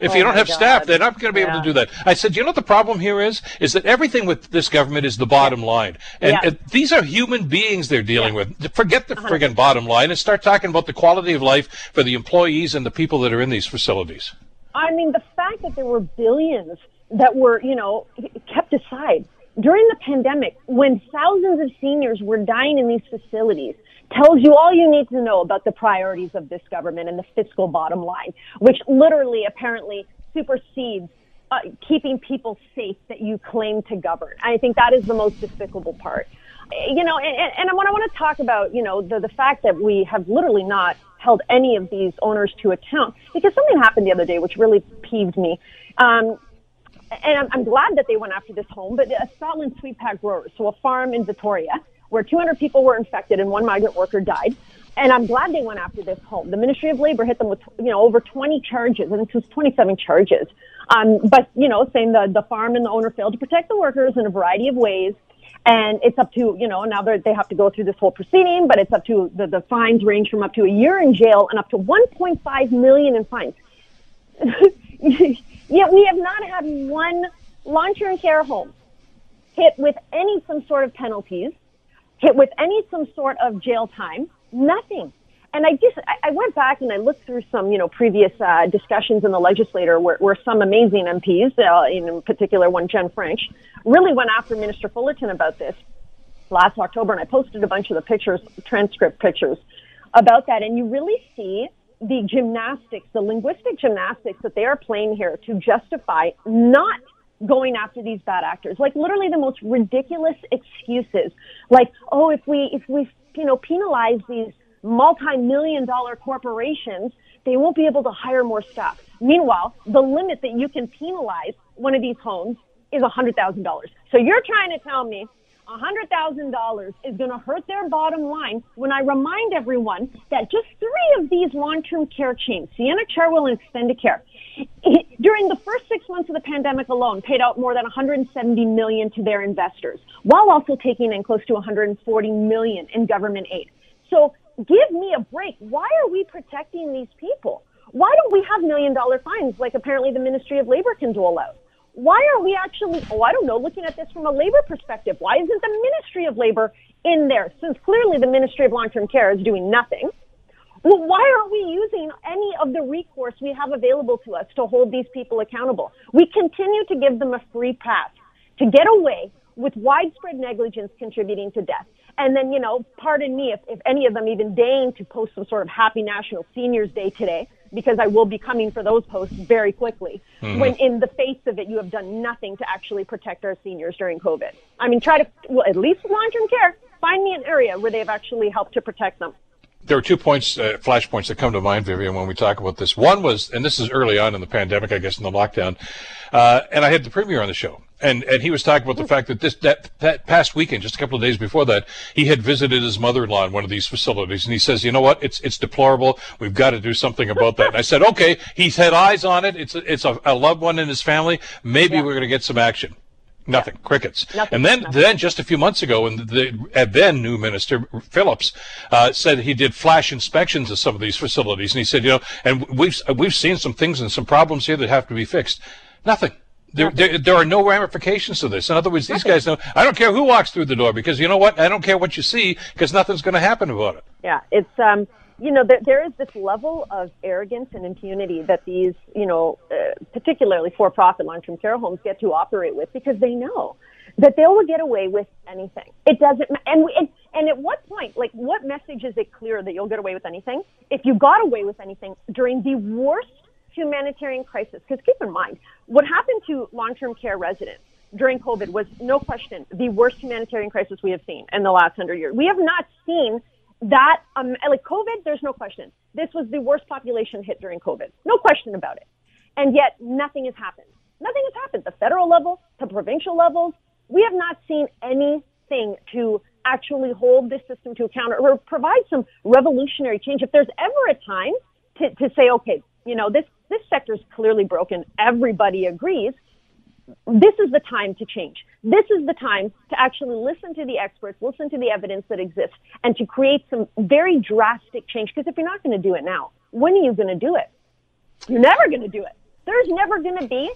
If Oh you don't have staff, God. they're not going to be able to do that. I said, you know what the problem here is? Is that everything with this government is the bottom line. And, Yeah. and these are human beings they're dealing with. Forget the uh-huh. friggin' bottom line and start talking about the quality of life for the employees and the people that are in these facilities. I mean, the fact that there were billions that were, you know, kept aside during the pandemic when thousands of seniors were dying in these facilities tells you all you need to know about the priorities of this government and the fiscal bottom line, which literally apparently supersedes uh, keeping people safe that you claim to govern. I think that is the most despicable part. You know, and, and when I want to talk about, you know, the, the fact that we have literally not held any of these owners to account, because something happened the other day which really peeved me. Um, and I'm, I'm glad that they went after this home, but a Scotlynn Sweet Pac Growers, so a farm in Vittoria, where 200 people were infected and one migrant worker died. And I'm glad they went after this home. The Ministry of Labor hit them with, you know, over 20 charges. I think it was 27 charges. Um, but, you know, saying the, the farm and the owner failed to protect the workers in a variety of ways. And it's up to, you know, now they have to go through this whole proceeding, but it's up to, the, the fines range from up to a year in jail and up to 1.5 million in fines. Yet we have not had one long-term care home hit with any some sort of penalties, hit with any some sort of jail time, nothing. And I just, I- went back and I looked through some, you know, previous uh, discussions in the legislature where, where some amazing MPs, uh, in particular one Jen French, really went after Minister Fullerton about this last October, and I posted a bunch of the pictures, transcript pictures about that, and you really see the gymnastics, the linguistic gymnastics that they are playing here to justify not going after these bad actors. Like literally the most ridiculous excuses. Like, oh, if we if we you know penalize these multi-million dollar corporations, they won't be able to hire more staff. Meanwhile, the limit that you can penalize one of these homes is a $100,000. So you're trying to tell me $100,000 is going to hurt their bottom line when I remind everyone that just three of these long-term care chains, Sienna, Chartwell, and Extendicare, during the first six months of the pandemic alone, paid out more than 170 million to their investors, while also taking in close to 140 million in government aid. So give me a break. Why are we protecting these people? Why don't we have million dollar fines like apparently the Ministry of Labor can dole out? Why are we actually, oh, I don't know, looking at this from a labor perspective? Why isn't the Ministry of Labor in there? Since clearly the Ministry of Long Term Care is doing nothing. Well, why aren't we using any of the recourse we have available to us to hold these people accountable? We continue to give them a free pass to get away with widespread negligence contributing to death. And then, you know, pardon me if, if any of them even deign to post some sort of happy National Seniors Day today, because I will be coming for those posts very quickly. When in the face of it, you have done nothing to actually protect our seniors during COVID. I mean, try to, well, at least long-term care, find me an area where they've actually helped to protect them. There are two points, uh, flash points that come to mind, Vivian, when we talk about this. One was, and this is early on in the pandemic, I guess, in the lockdown, uh, and I had the premier on the show, and and he was talking about the fact that this that that past weekend, just a couple of days before that, he had visited his mother-in-law in one of these facilities, and he says, you know what, it's it's deplorable. We've got to do something about that. And I said, okay, he's had eyes on it. It's a, it's a, a loved one in his family. Maybe we're going to get some action. Nothing, crickets. Nothing, and then, nothing. then just a few months ago, and the then new minister Phillips uh, said he did flash inspections of some of these facilities, and he said, you know, and we've we've seen some things and some problems here that have to be fixed. Nothing. There, there, there are no ramifications to this. In other words, these guys know. I don't care who walks through the door because you know what? I don't care what you see because nothing's going to happen about it. Yeah, it's um, you know, there, there is this level of arrogance and impunity that these, you know, uh, particularly for-profit long-term care homes get to operate with because they know that they will get away with anything. It doesn't, and we, and, and at what point, like, what message is it clear that you'll get away with anything if you got away with anything during the worst humanitarian crisis? Because keep in mind, what happened to long-term care residents during COVID was no question the worst humanitarian crisis we have seen in the last hundred years. We have not seen that, um, like COVID, there's no question. This was the worst population hit during COVID. No question about it. And yet nothing has happened. Nothing has happened. The federal level, to provincial levels, we have not seen anything to actually hold this system to account or provide some revolutionary change. If there's ever a time to, to say, okay, you know, this, this sector is clearly broken. Everybody agrees this is the time to change. This is the time to actually listen to the experts, listen to the evidence that exists, and to create some very drastic change. Because if you're not going to do it now, when are you going to do it? You're never going to do it. There's never going to be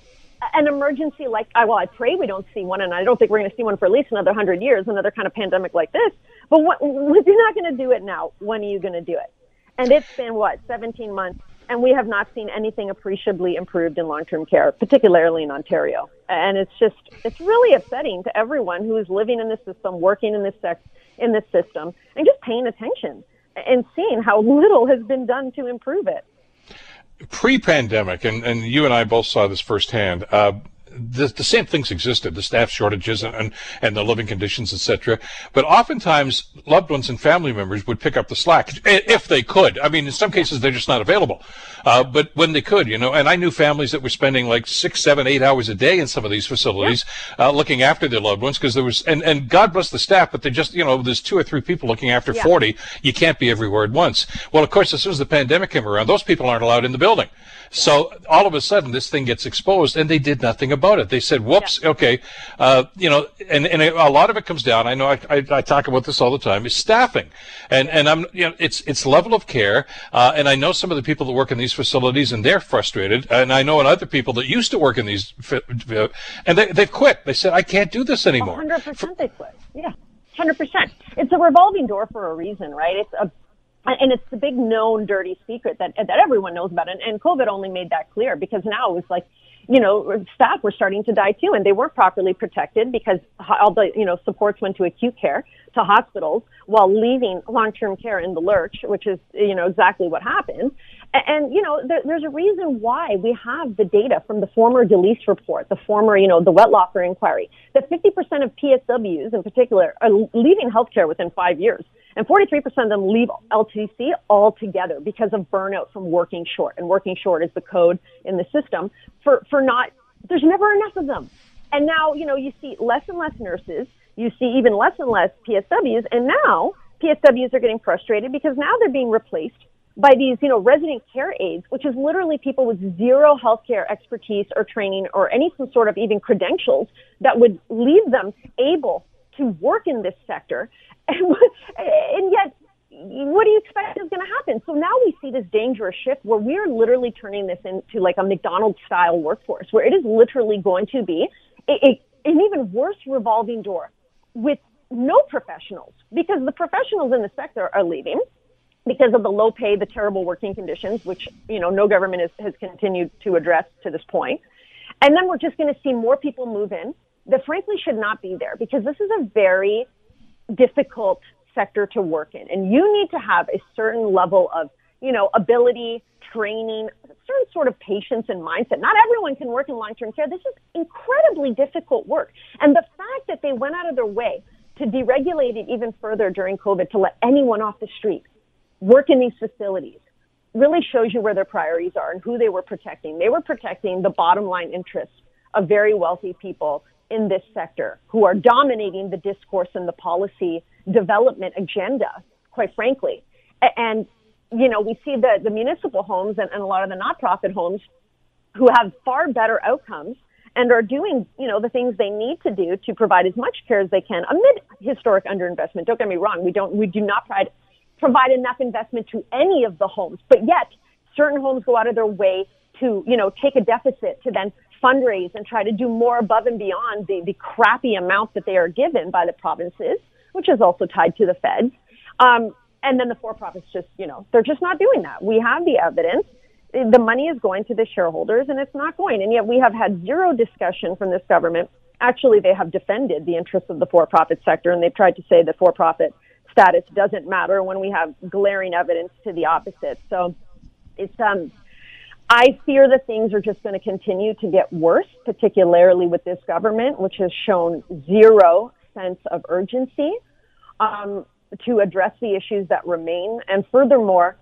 an emergency like, well, I pray we don't see one, and I don't think we're going to see one for at least another hundred years, another kind of pandemic like this. But what, if you're not going to do it now, when are you going to do it? And it's been what, 17 months and we have not seen anything appreciably improved in long-term care, particularly in Ontario. And it's just, it's really upsetting to everyone who is living in this system, working in this sec- in this system, and just paying attention and seeing how little has been done to improve it. Pre-pandemic, and, and you and I both saw this firsthand. Uh, the, the same things existed, the staff shortages and, and, and the living conditions, etc. But oftentimes, loved ones and family members would pick up the slack if they could. I mean, in some cases, they're just not available. Uh, but when they could, you know, and I knew families that were spending like six, seven, eight hours a day in some of these facilities, yeah. uh, looking after their loved ones because there was, and, and God bless the staff, but they just, you know, there's two or three people looking after yeah. 40. You can't be everywhere at once. Well, of course, as soon as the pandemic came around, those people aren't allowed in the building. So all of a sudden, this thing gets exposed, and they did nothing about it. They said, "Whoops, yeah. okay," uh, you know, and and a lot of it comes down. I know I, I, I, talk about this all the time. Is staffing, and and I'm you know, it's it's level of care, uh, and I know some of the people that work in these facilities, and they're frustrated, and I know other people that used to work in these, and they they've quit. They said, "I can't do this anymore." Hundred percent, they quit. Yeah. Hundred percent. It's a revolving door for a reason, right? It's a and it's the big known dirty secret that that everyone knows about. And, and covid only made that clear because now it was like you know staff were starting to die too and they weren't properly protected because all the you know supports went to acute care to hospitals while leaving long-term care in the lurch which is you know exactly what happened and, you know there, there's a reason why we have the data from the former Delice report the former you know the Wettlaufer inquiry that 50% of psws in particular are leaving healthcare within five years and 43% of them leave LTC altogether because of burnout from working short. And working short is the code in the system for, for not, there's never enough of them. And now, you know, you see less and less nurses. You see even less and less PSWs. And now PSWs are getting frustrated because now they're being replaced by these, you know, resident care aides, which is literally people with zero healthcare expertise or training or any sort of even credentials that would leave them able to work in this sector and, yet, what do you expect is going to happen? So now we see this dangerous shift where we're literally turning this into like a McDonald's style workforce, where it is literally going to be a, a, an even worse revolving door with no professionals because the professionals in the sector are leaving because of the low pay, the terrible working conditions, which you know no government has, has continued to address to this point. And then we're just going to see more people move in that frankly should not be there because this is a very difficult sector to work in. And you need to have a certain level of, you know, ability, training, a certain sort of patience and mindset. Not everyone can work in long-term care. This is incredibly difficult work. And the fact that they went out of their way to deregulate it even further during COVID to let anyone off the street work in these facilities really shows you where their priorities are and who they were protecting. They were protecting the bottom line interests of very wealthy people in this sector who are dominating the discourse and the policy development agenda, quite frankly. And, you know, we see the, the municipal homes and, and a lot of the nonprofit homes who have far better outcomes and are doing, you know, the things they need to do to provide as much care as they can amid historic underinvestment. Don't get me wrong. We don't, we do not provide, provide enough investment to any of the homes, but yet certain homes go out of their way to, you know, take a deficit to then fundraise and try to do more above and beyond the, the crappy amount that they are given by the provinces, which is also tied to the feds. Um, and then the for-profits just, you know, they're just not doing that. We have the evidence. The money is going to the shareholders and it's not going. And yet we have had zero discussion from this government. Actually, they have defended the interests of the for-profit sector and they've tried to say that for-profit status doesn't matter when we have glaring evidence to the opposite. So it's, um, I fear that things are just going to continue to get worse, particularly with this government, which has shown zero sense of urgency um, to address the issues that remain, and furthermore,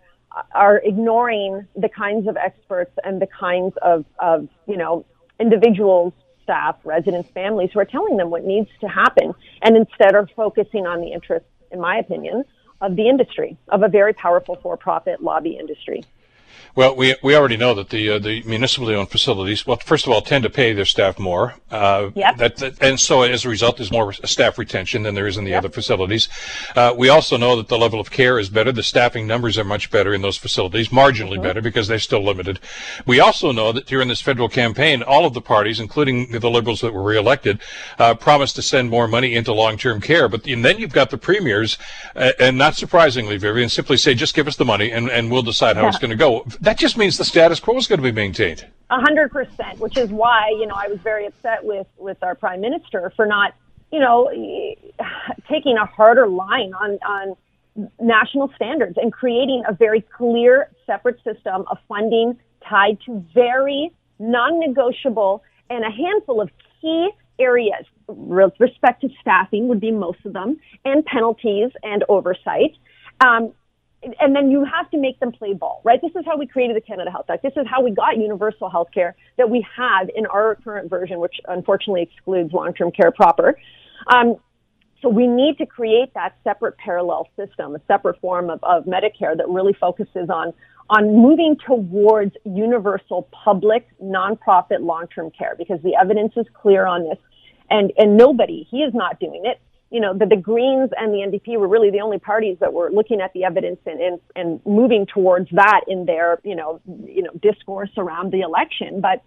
are ignoring the kinds of experts and the kinds of, of you know individuals, staff, residents, families who are telling them what needs to happen, and instead are focusing on the interests, in my opinion, of the industry, of a very powerful for-profit lobby industry. Well, we we already know that the uh, the municipally owned facilities, well, first of all, tend to pay their staff more. Uh, yep. That, that, and so as a result, there's more staff retention than there is in the yep. other facilities. Uh, we also know that the level of care is better. The staffing numbers are much better in those facilities, marginally mm-hmm. better because they're still limited. We also know that during this federal campaign, all of the parties, including the liberals that were reelected, uh, promised to send more money into long-term care. But and then you've got the premiers, uh, and not surprisingly, Vivian, simply say, just give us the money and, and we'll decide how yeah. it's going to go that just means the status quo is going to be maintained. A hundred percent, which is why you know I was very upset with with our prime minister for not you know taking a harder line on on national standards and creating a very clear separate system of funding tied to very non-negotiable and a handful of key areas. With respect to staffing would be most of them, and penalties and oversight. Um, and then you have to make them play ball, right? This is how we created the Canada Health Act. This is how we got universal health care that we have in our current version, which unfortunately excludes long-term care proper. Um, so we need to create that separate parallel system, a separate form of, of Medicare that really focuses on on moving towards universal public nonprofit long-term care because the evidence is clear on this and and nobody he is not doing it you know, the, the Greens and the NDP were really the only parties that were looking at the evidence and, and, and moving towards that in their, you know, you know, discourse around the election. But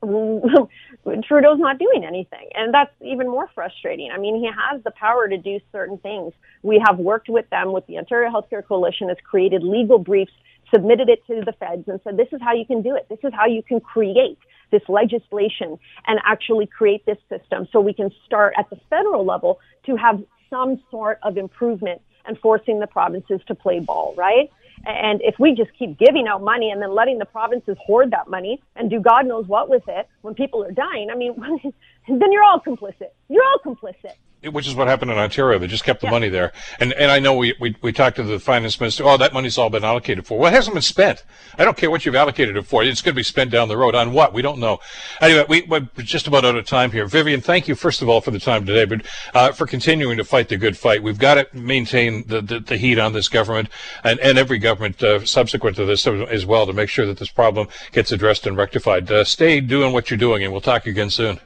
Trudeau's not doing anything. And that's even more frustrating. I mean, he has the power to do certain things. We have worked with them with the Ontario Healthcare Coalition has created legal briefs, submitted it to the feds and said, this is how you can do it. This is how you can create this legislation and actually create this system so we can start at the federal level to have some sort of improvement and forcing the provinces to play ball, right? And if we just keep giving out money and then letting the provinces hoard that money and do God knows what with it when people are dying, I mean, then you're all complicit. You're all complicit which is what happened in Ontario. They just kept the yeah. money there. And and I know we, we, we talked to the finance minister. Oh, that money's all been allocated for. Well, it hasn't been spent. I don't care what you've allocated it for. It's going to be spent down the road on what? We don't know. Anyway, we, we're just about out of time here. Vivian, thank you first of all for the time today, but uh, for continuing to fight the good fight. We've got to maintain the, the, the heat on this government and, and every government uh, subsequent to this as well to make sure that this problem gets addressed and rectified. Uh, stay doing what you're doing, and we'll talk again soon.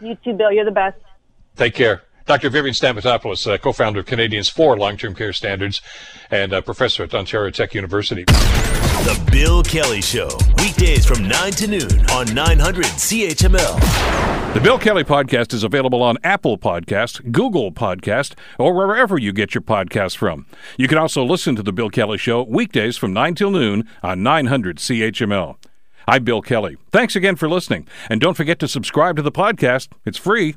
You too, Bill. You're the best. Take care. Dr. Vivian Stamatopoulos, uh, co-founder of Canadians for Long-Term Care Standards and uh, professor at Ontario Tech University. The Bill Kelly Show, weekdays from 9 to noon on 900 CHML. The Bill Kelly Podcast is available on Apple Podcast, Google Podcast, or wherever you get your podcasts from. You can also listen to The Bill Kelly Show weekdays from 9 till noon on 900 CHML. I'm Bill Kelly. Thanks again for listening. And don't forget to subscribe to the podcast. It's free,